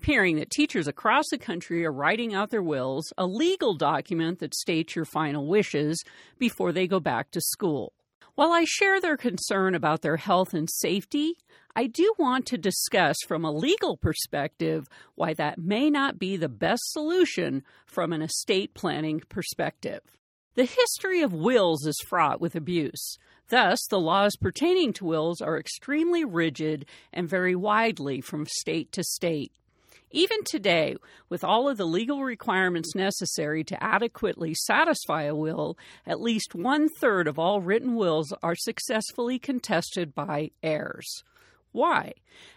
Keep hearing that teachers across the country are writing out their wills, a legal document that states your final wishes before they go back to school. While I share their concern about their health and safety, I do want to discuss from a legal perspective why that may not be the best solution from an estate planning perspective. The history of wills is fraught with abuse. Thus, the laws pertaining to wills are extremely rigid and vary widely from state to state. Even today, with all of the legal requirements necessary to adequately satisfy a will, at least one third of all written wills are successfully contested by heirs. Why?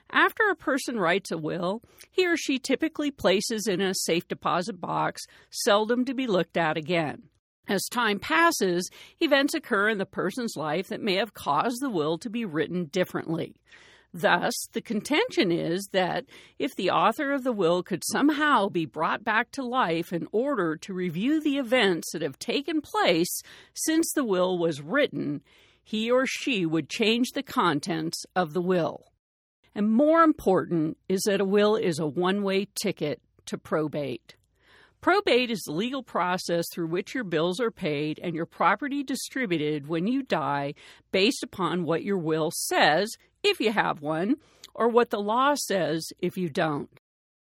After a person writes a will, he or she typically places in a safe deposit box, seldom to be looked at again. As time passes, events occur in the person's life that may have caused the will to be written differently. Thus, the contention is that if the author of the will could somehow be brought back to life in order to review the events that have taken place since the will was written, he or she would change the contents of the will. And more important is that a will is a one way ticket to probate. Probate is the legal process through which your bills are paid and your property distributed when you die based upon what your will says, if you have one, or what the law says if you don't.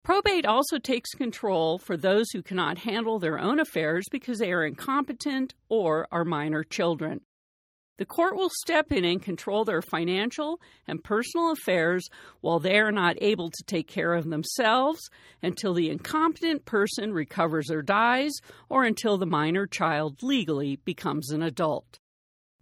Probate also takes control for those who cannot handle their own affairs because they are incompetent or are minor children. The court will step in and control their financial and personal affairs while they are not able to take care of themselves until the incompetent person recovers or dies, or until the minor child legally becomes an adult.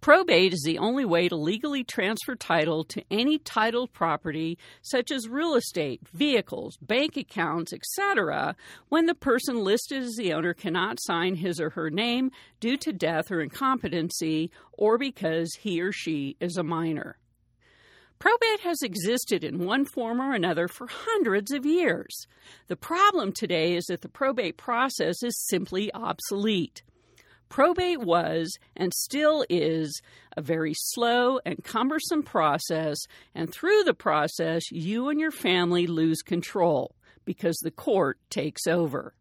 Probate is the only way to legally transfer title to any titled property, such as real estate, vehicles, bank accounts, etc., when the person listed as the owner cannot sign his or her name due to death or incompetency, or because he or she is a minor. Probate has existed in one form or another for hundreds of years. The problem today is that the probate process is simply obsolete. Probate was and still is a very slow and cumbersome process, and through the process, you and your family lose control because the court takes over.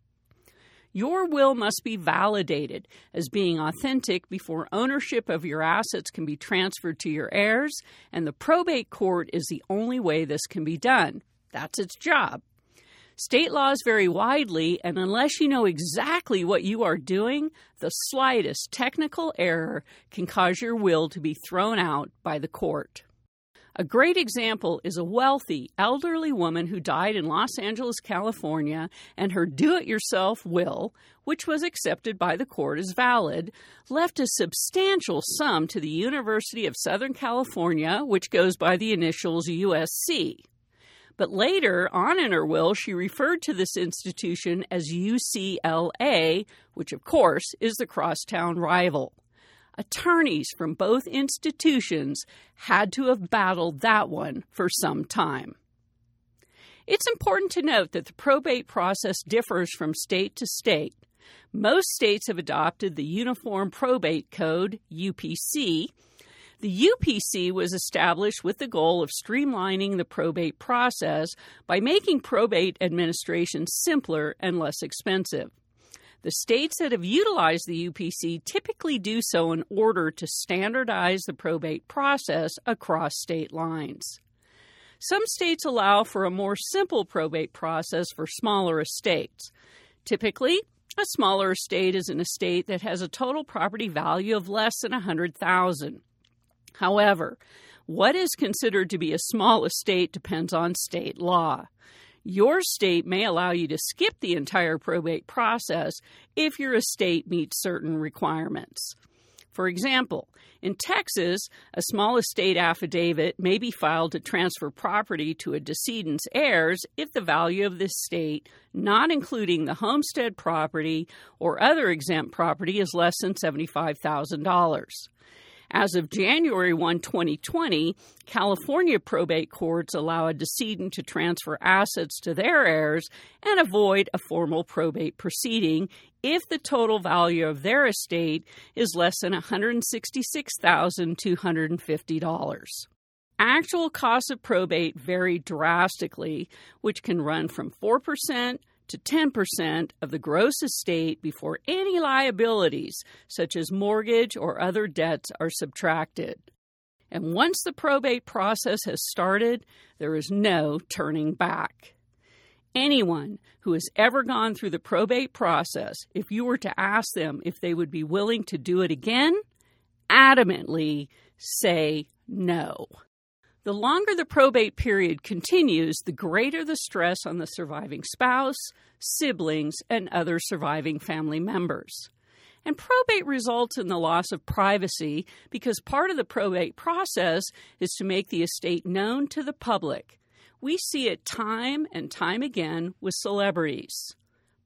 Your will must be validated as being authentic before ownership of your assets can be transferred to your heirs, and the probate court is the only way this can be done. That's its job. State laws vary widely, and unless you know exactly what you are doing, the slightest technical error can cause your will to be thrown out by the court. A great example is a wealthy, elderly woman who died in Los Angeles, California, and her do it yourself will, which was accepted by the court as valid, left a substantial sum to the University of Southern California, which goes by the initials USC. But later on in her will, she referred to this institution as UCLA, which of course is the crosstown rival. Attorneys from both institutions had to have battled that one for some time. It's important to note that the probate process differs from state to state. Most states have adopted the Uniform Probate Code, UPC. The UPC was established with the goal of streamlining the probate process by making probate administration simpler and less expensive. The states that have utilized the UPC typically do so in order to standardize the probate process across state lines. Some states allow for a more simple probate process for smaller estates. Typically, a smaller estate is an estate that has a total property value of less than 100,000. However, what is considered to be a small estate depends on state law. Your state may allow you to skip the entire probate process if your estate meets certain requirements. For example, in Texas, a small estate affidavit may be filed to transfer property to a decedent's heirs if the value of the estate, not including the homestead property or other exempt property, is less than $75,000. As of January 1, 2020, California probate courts allow a decedent to transfer assets to their heirs and avoid a formal probate proceeding if the total value of their estate is less than $166,250. Actual costs of probate vary drastically, which can run from 4% to 10% of the gross estate before any liabilities, such as mortgage or other debts, are subtracted. And once the probate process has started, there is no turning back. Anyone who has ever gone through the probate process, if you were to ask them if they would be willing to do it again, adamantly say no. The longer the probate period continues, the greater the stress on the surviving spouse, siblings, and other surviving family members. And probate results in the loss of privacy because part of the probate process is to make the estate known to the public. We see it time and time again with celebrities.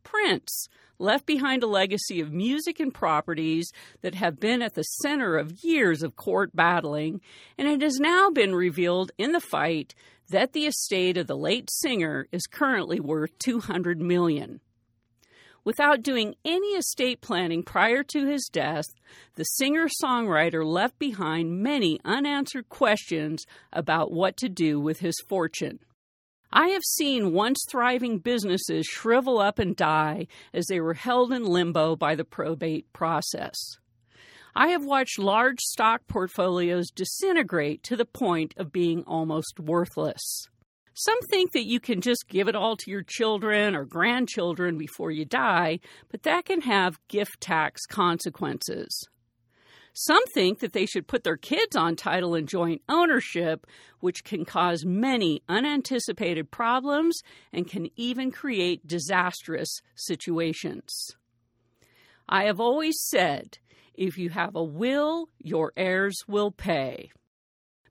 Prince left behind a legacy of music and properties that have been at the center of years of court battling, and it has now been revealed in the fight that the estate of the late singer is currently worth 200 million. Without doing any estate planning prior to his death, the singer songwriter left behind many unanswered questions about what to do with his fortune. I have seen once thriving businesses shrivel up and die as they were held in limbo by the probate process. I have watched large stock portfolios disintegrate to the point of being almost worthless. Some think that you can just give it all to your children or grandchildren before you die, but that can have gift tax consequences. Some think that they should put their kids on title and joint ownership, which can cause many unanticipated problems and can even create disastrous situations. I have always said if you have a will, your heirs will pay.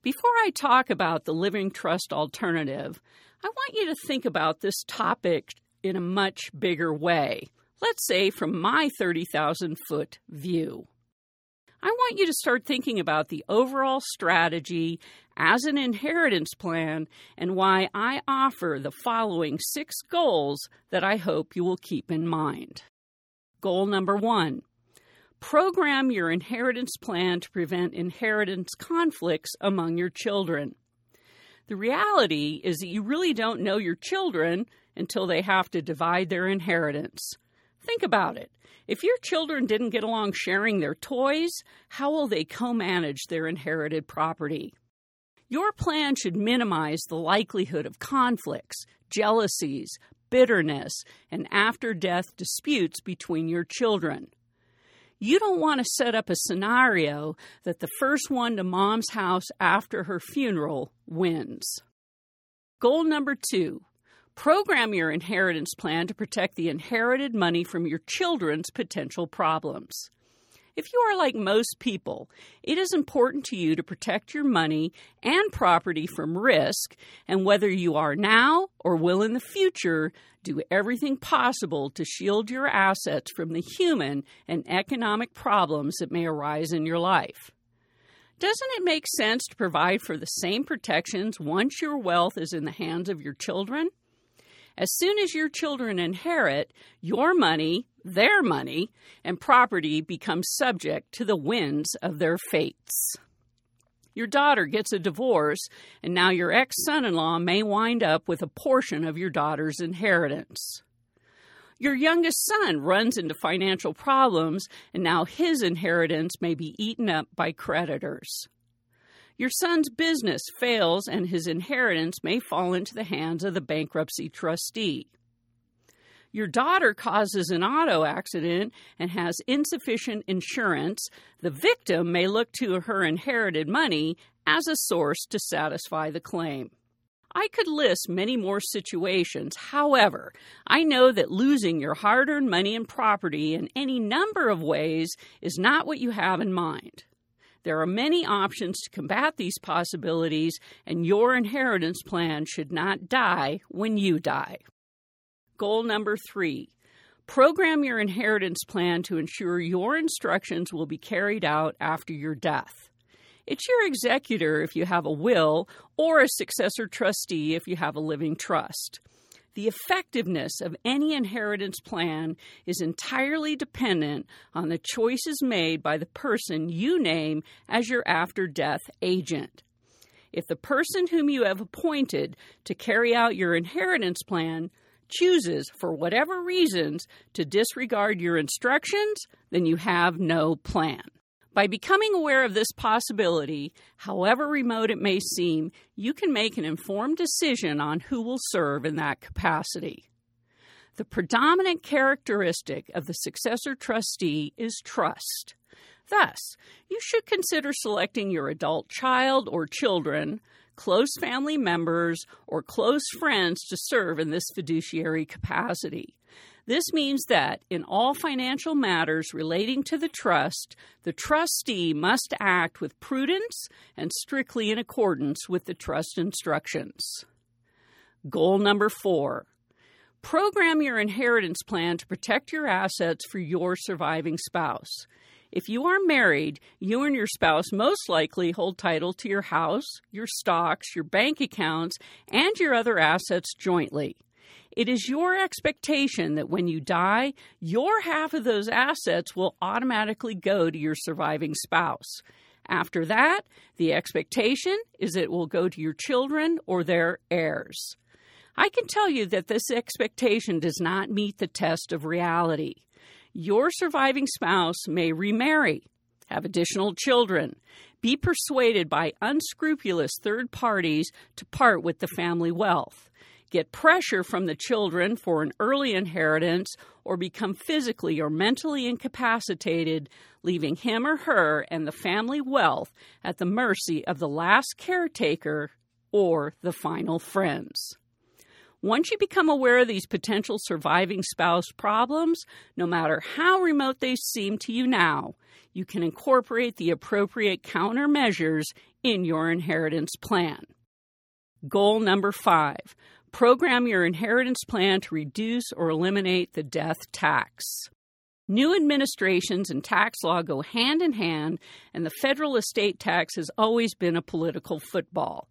Before I talk about the living trust alternative, I want you to think about this topic in a much bigger way. Let's say from my 30,000 foot view. I want you to start thinking about the overall strategy as an inheritance plan and why I offer the following six goals that I hope you will keep in mind. Goal number one program your inheritance plan to prevent inheritance conflicts among your children. The reality is that you really don't know your children until they have to divide their inheritance. Think about it. If your children didn't get along sharing their toys, how will they co manage their inherited property? Your plan should minimize the likelihood of conflicts, jealousies, bitterness, and after death disputes between your children. You don't want to set up a scenario that the first one to mom's house after her funeral wins. Goal number two Program your inheritance plan to protect the inherited money from your children's potential problems. If you are like most people, it is important to you to protect your money and property from risk, and whether you are now or will in the future, do everything possible to shield your assets from the human and economic problems that may arise in your life. Doesn't it make sense to provide for the same protections once your wealth is in the hands of your children? As soon as your children inherit, your money, their money, and property becomes subject to the winds of their fates. Your daughter gets a divorce, and now your ex son in law may wind up with a portion of your daughter's inheritance. Your youngest son runs into financial problems, and now his inheritance may be eaten up by creditors. Your son's business fails, and his inheritance may fall into the hands of the bankruptcy trustee. Your daughter causes an auto accident and has insufficient insurance. The victim may look to her inherited money as a source to satisfy the claim. I could list many more situations. However, I know that losing your hard earned money and property in any number of ways is not what you have in mind. There are many options to combat these possibilities, and your inheritance plan should not die when you die. Goal number three program your inheritance plan to ensure your instructions will be carried out after your death. It's your executor if you have a will, or a successor trustee if you have a living trust. The effectiveness of any inheritance plan is entirely dependent on the choices made by the person you name as your after death agent. If the person whom you have appointed to carry out your inheritance plan chooses, for whatever reasons, to disregard your instructions, then you have no plan. By becoming aware of this possibility, however remote it may seem, you can make an informed decision on who will serve in that capacity. The predominant characteristic of the successor trustee is trust. Thus, you should consider selecting your adult child or children, close family members, or close friends to serve in this fiduciary capacity. This means that in all financial matters relating to the trust, the trustee must act with prudence and strictly in accordance with the trust instructions. Goal number four program your inheritance plan to protect your assets for your surviving spouse. If you are married, you and your spouse most likely hold title to your house, your stocks, your bank accounts, and your other assets jointly. It is your expectation that when you die, your half of those assets will automatically go to your surviving spouse. After that, the expectation is it will go to your children or their heirs. I can tell you that this expectation does not meet the test of reality. Your surviving spouse may remarry, have additional children, be persuaded by unscrupulous third parties to part with the family wealth get pressure from the children for an early inheritance, or become physically or mentally incapacitated, leaving him or her and the family wealth at the mercy of the last caretaker or the final friends. Once you become aware of these potential surviving spouse problems, no matter how remote they seem to you now, you can incorporate the appropriate countermeasures in your inheritance plan. Goal number five program your inheritance plan to reduce or eliminate the death tax. New administrations and tax law go hand in hand, and the federal estate tax has always been a political football.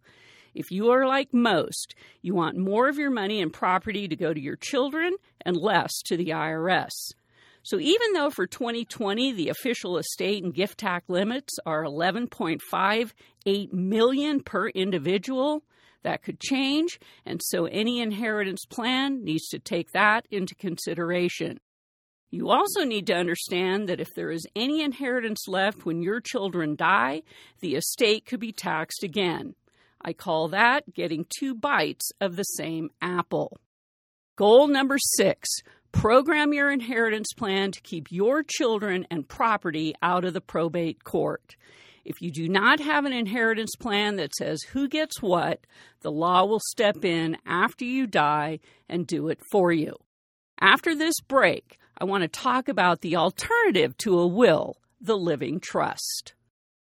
If you are like most, you want more of your money and property to go to your children and less to the IRS. So even though for 2020 the official estate and gift tax limits are 11.58 million per individual, that could change, and so any inheritance plan needs to take that into consideration. You also need to understand that if there is any inheritance left when your children die, the estate could be taxed again. I call that getting two bites of the same apple. Goal number six program your inheritance plan to keep your children and property out of the probate court. If you do not have an inheritance plan that says who gets what, the law will step in after you die and do it for you. After this break, I want to talk about the alternative to a will, the living trust.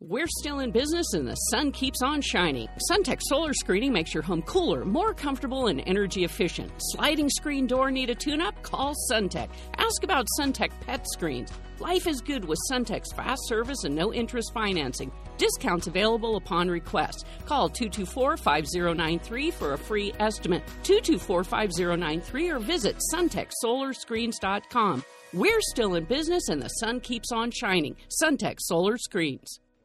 We're still in business and the sun keeps on shining. SunTech solar screening makes your home cooler, more comfortable, and energy efficient. Sliding screen door need a tune up? Call SunTech. Ask about SunTech pet screens. Life is good with SunTech's fast service and no interest financing. Discounts available upon request. Call 224 5093 for a free estimate. 224 5093 or visit suntechsolarscreens.com. We're still in business and the sun keeps on shining. SunTech Solar Screens.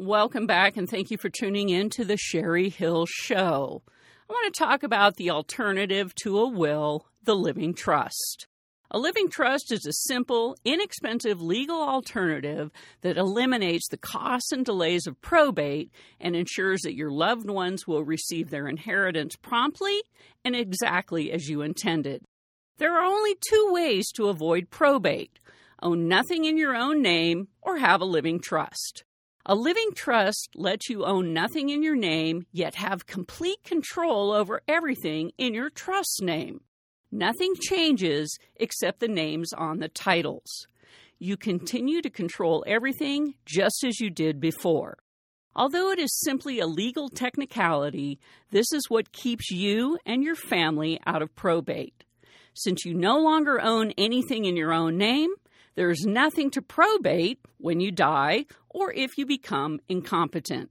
Welcome back, and thank you for tuning in to the Sherry Hill Show. I want to talk about the alternative to a will, the living trust. A living trust is a simple, inexpensive legal alternative that eliminates the costs and delays of probate and ensures that your loved ones will receive their inheritance promptly and exactly as you intended. There are only two ways to avoid probate own nothing in your own name or have a living trust. A living trust lets you own nothing in your name, yet have complete control over everything in your trust's name. Nothing changes except the names on the titles. You continue to control everything just as you did before. Although it is simply a legal technicality, this is what keeps you and your family out of probate. Since you no longer own anything in your own name, there is nothing to probate when you die or if you become incompetent.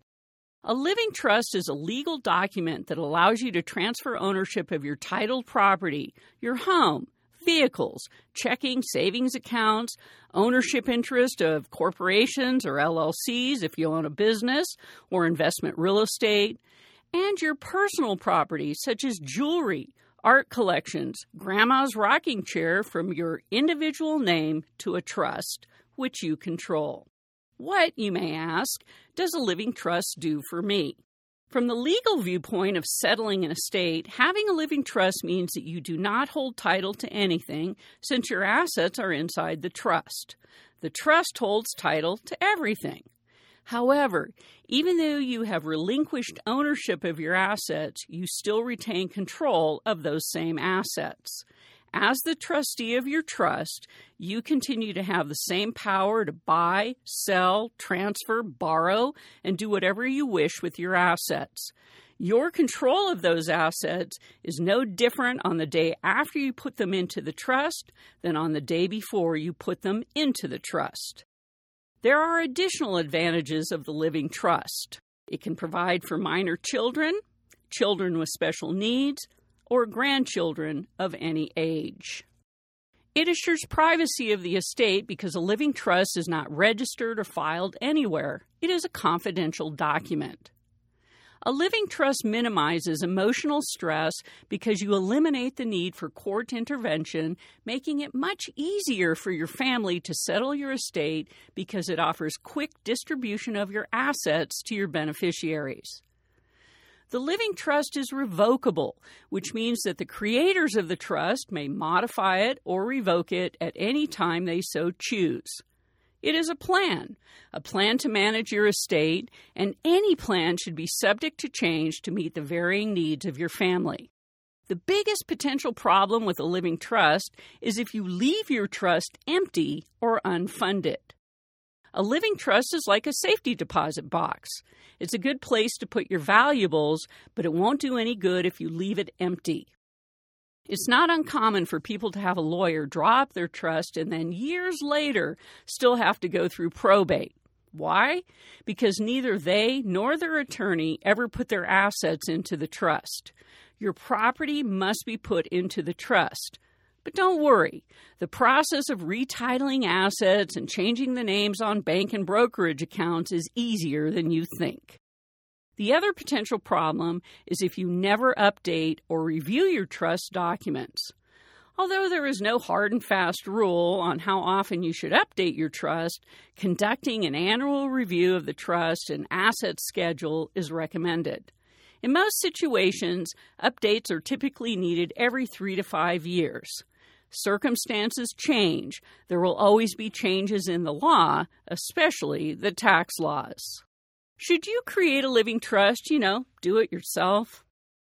A living trust is a legal document that allows you to transfer ownership of your titled property, your home, vehicles, checking, savings accounts, ownership interest of corporations or LLCs if you own a business or investment real estate, and your personal property such as jewelry, art collections, grandma's rocking chair from your individual name to a trust, which you control. What, you may ask, does a living trust do for me? From the legal viewpoint of settling an estate, having a living trust means that you do not hold title to anything since your assets are inside the trust. The trust holds title to everything. However, even though you have relinquished ownership of your assets, you still retain control of those same assets. As the trustee of your trust, you continue to have the same power to buy, sell, transfer, borrow, and do whatever you wish with your assets. Your control of those assets is no different on the day after you put them into the trust than on the day before you put them into the trust. There are additional advantages of the living trust. It can provide for minor children, children with special needs, or grandchildren of any age. It assures privacy of the estate because a living trust is not registered or filed anywhere. It is a confidential document. A living trust minimizes emotional stress because you eliminate the need for court intervention, making it much easier for your family to settle your estate because it offers quick distribution of your assets to your beneficiaries. The living trust is revocable, which means that the creators of the trust may modify it or revoke it at any time they so choose. It is a plan, a plan to manage your estate, and any plan should be subject to change to meet the varying needs of your family. The biggest potential problem with a living trust is if you leave your trust empty or unfunded. A living trust is like a safety deposit box. It's a good place to put your valuables, but it won't do any good if you leave it empty. It's not uncommon for people to have a lawyer draw up their trust and then years later still have to go through probate. Why? Because neither they nor their attorney ever put their assets into the trust. Your property must be put into the trust. But don't worry, the process of retitling assets and changing the names on bank and brokerage accounts is easier than you think. The other potential problem is if you never update or review your trust documents. Although there is no hard and fast rule on how often you should update your trust, conducting an annual review of the trust and asset schedule is recommended. In most situations, updates are typically needed every three to five years. Circumstances change. There will always be changes in the law, especially the tax laws. Should you create a living trust, you know, do it yourself?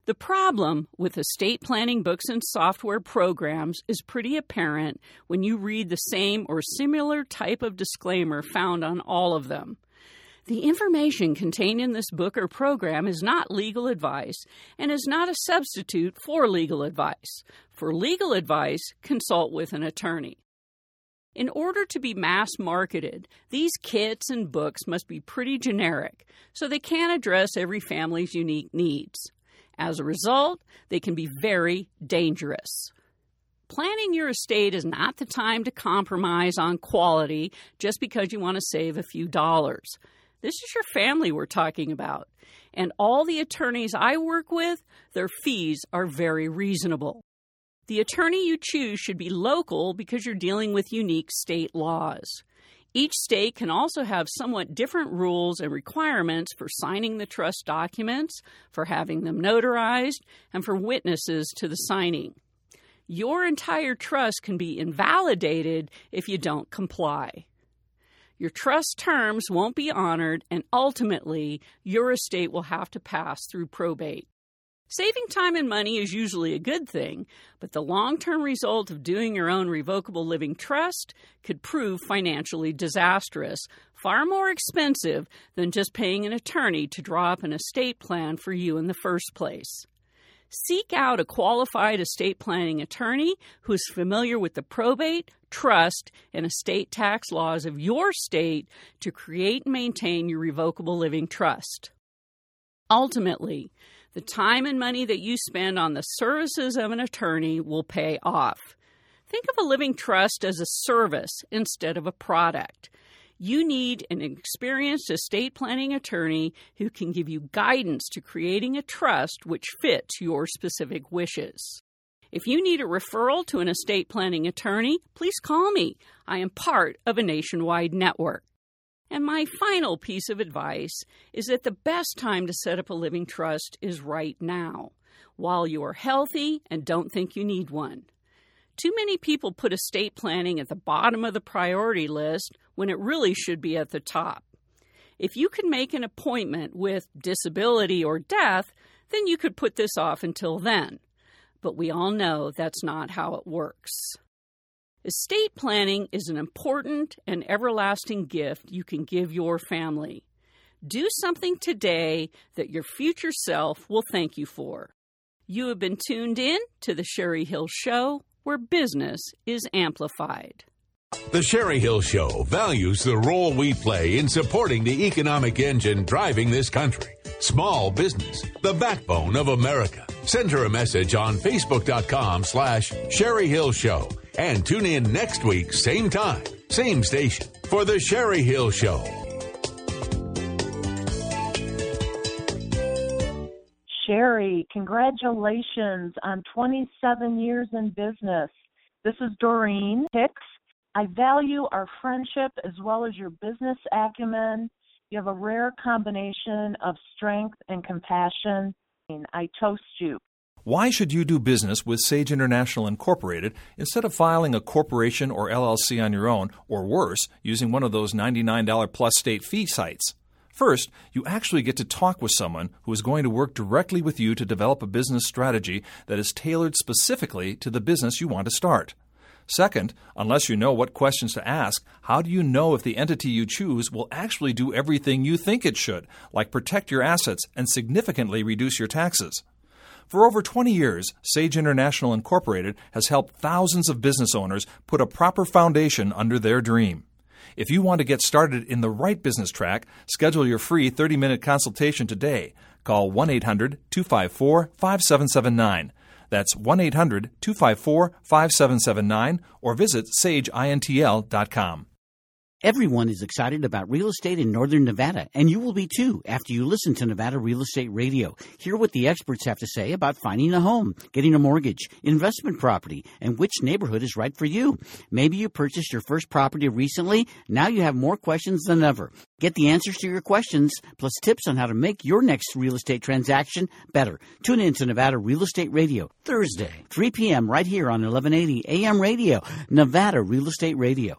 The problem with estate planning books and software programs is pretty apparent when you read the same or similar type of disclaimer found on all of them. The information contained in this book or program is not legal advice and is not a substitute for legal advice. For legal advice, consult with an attorney. In order to be mass marketed, these kits and books must be pretty generic, so they can't address every family's unique needs. As a result, they can be very dangerous. Planning your estate is not the time to compromise on quality just because you want to save a few dollars. This is your family we're talking about. And all the attorneys I work with, their fees are very reasonable. The attorney you choose should be local because you're dealing with unique state laws. Each state can also have somewhat different rules and requirements for signing the trust documents, for having them notarized, and for witnesses to the signing. Your entire trust can be invalidated if you don't comply. Your trust terms won't be honored, and ultimately, your estate will have to pass through probate. Saving time and money is usually a good thing, but the long term result of doing your own revocable living trust could prove financially disastrous, far more expensive than just paying an attorney to draw up an estate plan for you in the first place. Seek out a qualified estate planning attorney who is familiar with the probate, trust, and estate tax laws of your state to create and maintain your revocable living trust. Ultimately, the time and money that you spend on the services of an attorney will pay off. Think of a living trust as a service instead of a product. You need an experienced estate planning attorney who can give you guidance to creating a trust which fits your specific wishes. If you need a referral to an estate planning attorney, please call me. I am part of a nationwide network. And my final piece of advice is that the best time to set up a living trust is right now, while you are healthy and don't think you need one. Too many people put estate planning at the bottom of the priority list when it really should be at the top. If you can make an appointment with disability or death, then you could put this off until then. But we all know that's not how it works. Estate planning is an important and everlasting gift you can give your family. Do something today that your future self will thank you for. You have been tuned in to The Sherry Hill Show, where business is amplified. The Sherry Hill Show values the role we play in supporting the economic engine driving this country. Small business, the backbone of America. Send her a message on Facebook.com slash Sherry Hill Show and tune in next week, same time, same station, for The Sherry Hill Show. Sherry, congratulations on 27 years in business. This is Doreen Hicks. I value our friendship as well as your business acumen. You have a rare combination of strength and compassion. I toast you. Why should you do business with Sage International Incorporated instead of filing a corporation or LLC on your own, or worse, using one of those $99 plus state fee sites? First, you actually get to talk with someone who is going to work directly with you to develop a business strategy that is tailored specifically to the business you want to start. Second, unless you know what questions to ask, how do you know if the entity you choose will actually do everything you think it should, like protect your assets and significantly reduce your taxes? For over 20 years, Sage International Incorporated has helped thousands of business owners put a proper foundation under their dream. If you want to get started in the right business track, schedule your free 30 minute consultation today. Call 1 800 254 5779. That's 1 800 254 5779 or visit sageintl.com. Everyone is excited about real estate in Northern Nevada, and you will be too after you listen to Nevada Real Estate Radio. Hear what the experts have to say about finding a home, getting a mortgage, investment property, and which neighborhood is right for you. Maybe you purchased your first property recently. Now you have more questions than ever. Get the answers to your questions, plus tips on how to make your next real estate transaction better. Tune in to Nevada Real Estate Radio, Thursday, 3 p.m. right here on 1180 AM Radio, Nevada Real Estate Radio.